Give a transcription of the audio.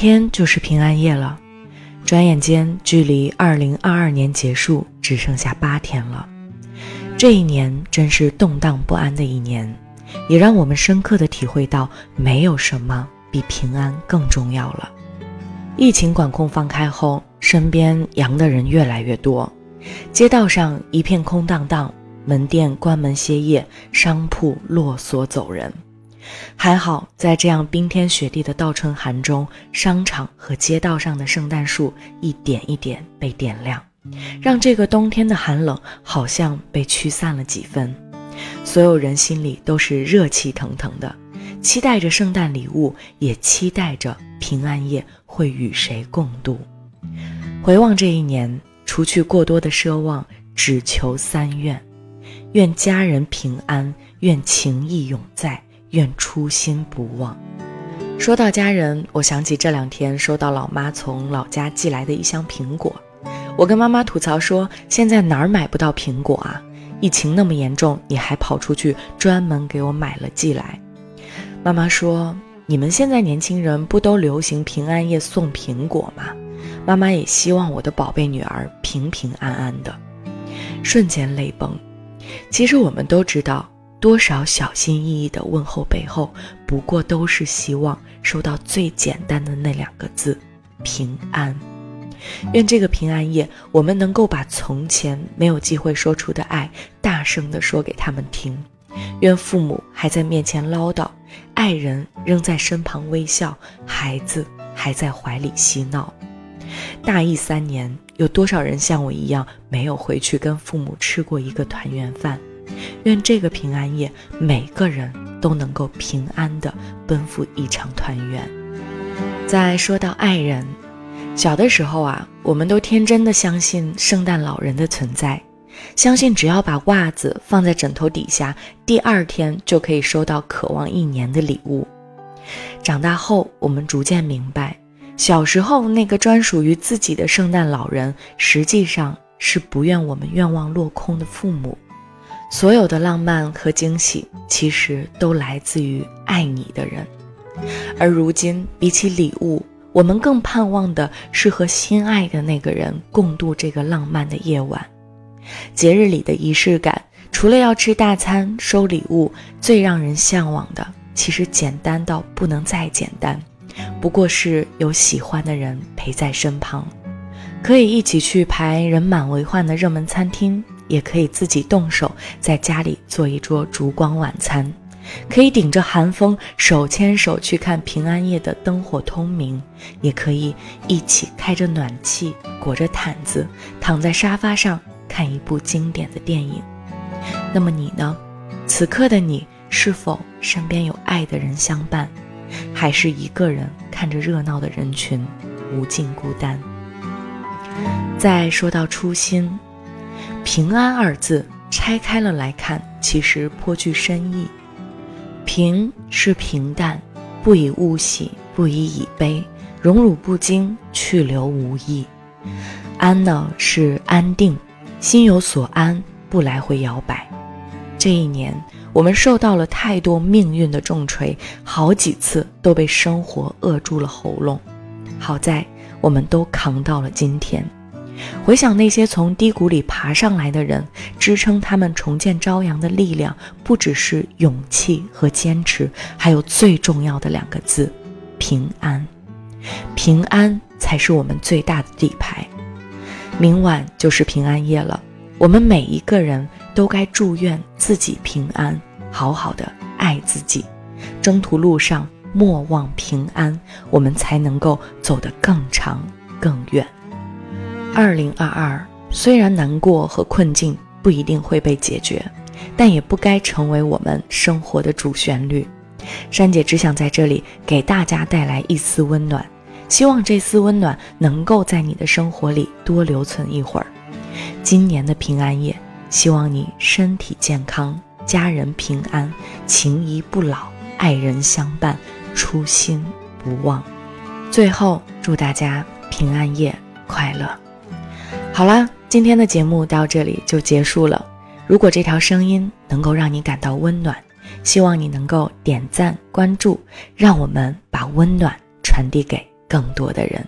天就是平安夜了，转眼间距离二零二二年结束只剩下八天了。这一年真是动荡不安的一年，也让我们深刻的体会到，没有什么比平安更重要了。疫情管控放开后，身边阳的人越来越多，街道上一片空荡荡，门店关门歇业，商铺落锁走人。还好，在这样冰天雪地的倒春寒中，商场和街道上的圣诞树一点一点被点亮，让这个冬天的寒冷好像被驱散了几分。所有人心里都是热气腾腾的，期待着圣诞礼物，也期待着平安夜会与谁共度。回望这一年，除去过多的奢望，只求三愿：愿家人平安，愿情谊永在。愿初心不忘。说到家人，我想起这两天收到老妈从老家寄来的一箱苹果。我跟妈妈吐槽说：“现在哪儿买不到苹果啊？疫情那么严重，你还跑出去专门给我买了寄来。”妈妈说：“你们现在年轻人不都流行平安夜送苹果吗？妈妈也希望我的宝贝女儿平平安安的。”瞬间泪崩。其实我们都知道。多少小心翼翼的问候背后，不过都是希望收到最简单的那两个字：平安。愿这个平安夜，我们能够把从前没有机会说出的爱，大声地说给他们听。愿父母还在面前唠叨，爱人仍在身旁微笑，孩子还在怀里嬉闹。大疫三年，有多少人像我一样，没有回去跟父母吃过一个团圆饭？愿这个平安夜，每个人都能够平安的奔赴一场团圆。再说到爱人，小的时候啊，我们都天真的相信圣诞老人的存在，相信只要把袜子放在枕头底下，第二天就可以收到渴望一年的礼物。长大后，我们逐渐明白，小时候那个专属于自己的圣诞老人，实际上是不愿我们愿望落空的父母。所有的浪漫和惊喜，其实都来自于爱你的人。而如今，比起礼物，我们更盼望的是和心爱的那个人共度这个浪漫的夜晚。节日里的仪式感，除了要吃大餐、收礼物，最让人向往的，其实简单到不能再简单，不过是有喜欢的人陪在身旁，可以一起去排人满为患的热门餐厅。也可以自己动手在家里做一桌烛光晚餐，可以顶着寒风手牵手去看平安夜的灯火通明，也可以一起开着暖气，裹着毯子，躺在沙发上看一部经典的电影。那么你呢？此刻的你是否身边有爱的人相伴，还是一个人看着热闹的人群，无尽孤单？再说到初心。平安二字拆开了来看，其实颇具深意。平是平淡，不以物喜，不以以悲，荣辱不惊，去留无意。安呢是安定，心有所安，不来回摇摆。这一年，我们受到了太多命运的重锤，好几次都被生活扼住了喉咙，好在我们都扛到了今天。回想那些从低谷里爬上来的人，支撑他们重见朝阳的力量，不只是勇气和坚持，还有最重要的两个字：平安。平安才是我们最大的底牌。明晚就是平安夜了，我们每一个人都该祝愿自己平安，好好的爱自己。征途路上莫忘平安，我们才能够走得更长更远。二零二二，虽然难过和困境不一定会被解决，但也不该成为我们生活的主旋律。珊姐只想在这里给大家带来一丝温暖，希望这丝温暖能够在你的生活里多留存一会儿。今年的平安夜，希望你身体健康，家人平安，情谊不老，爱人相伴，初心不忘。最后，祝大家平安夜快乐！好啦，今天的节目到这里就结束了。如果这条声音能够让你感到温暖，希望你能够点赞关注，让我们把温暖传递给更多的人。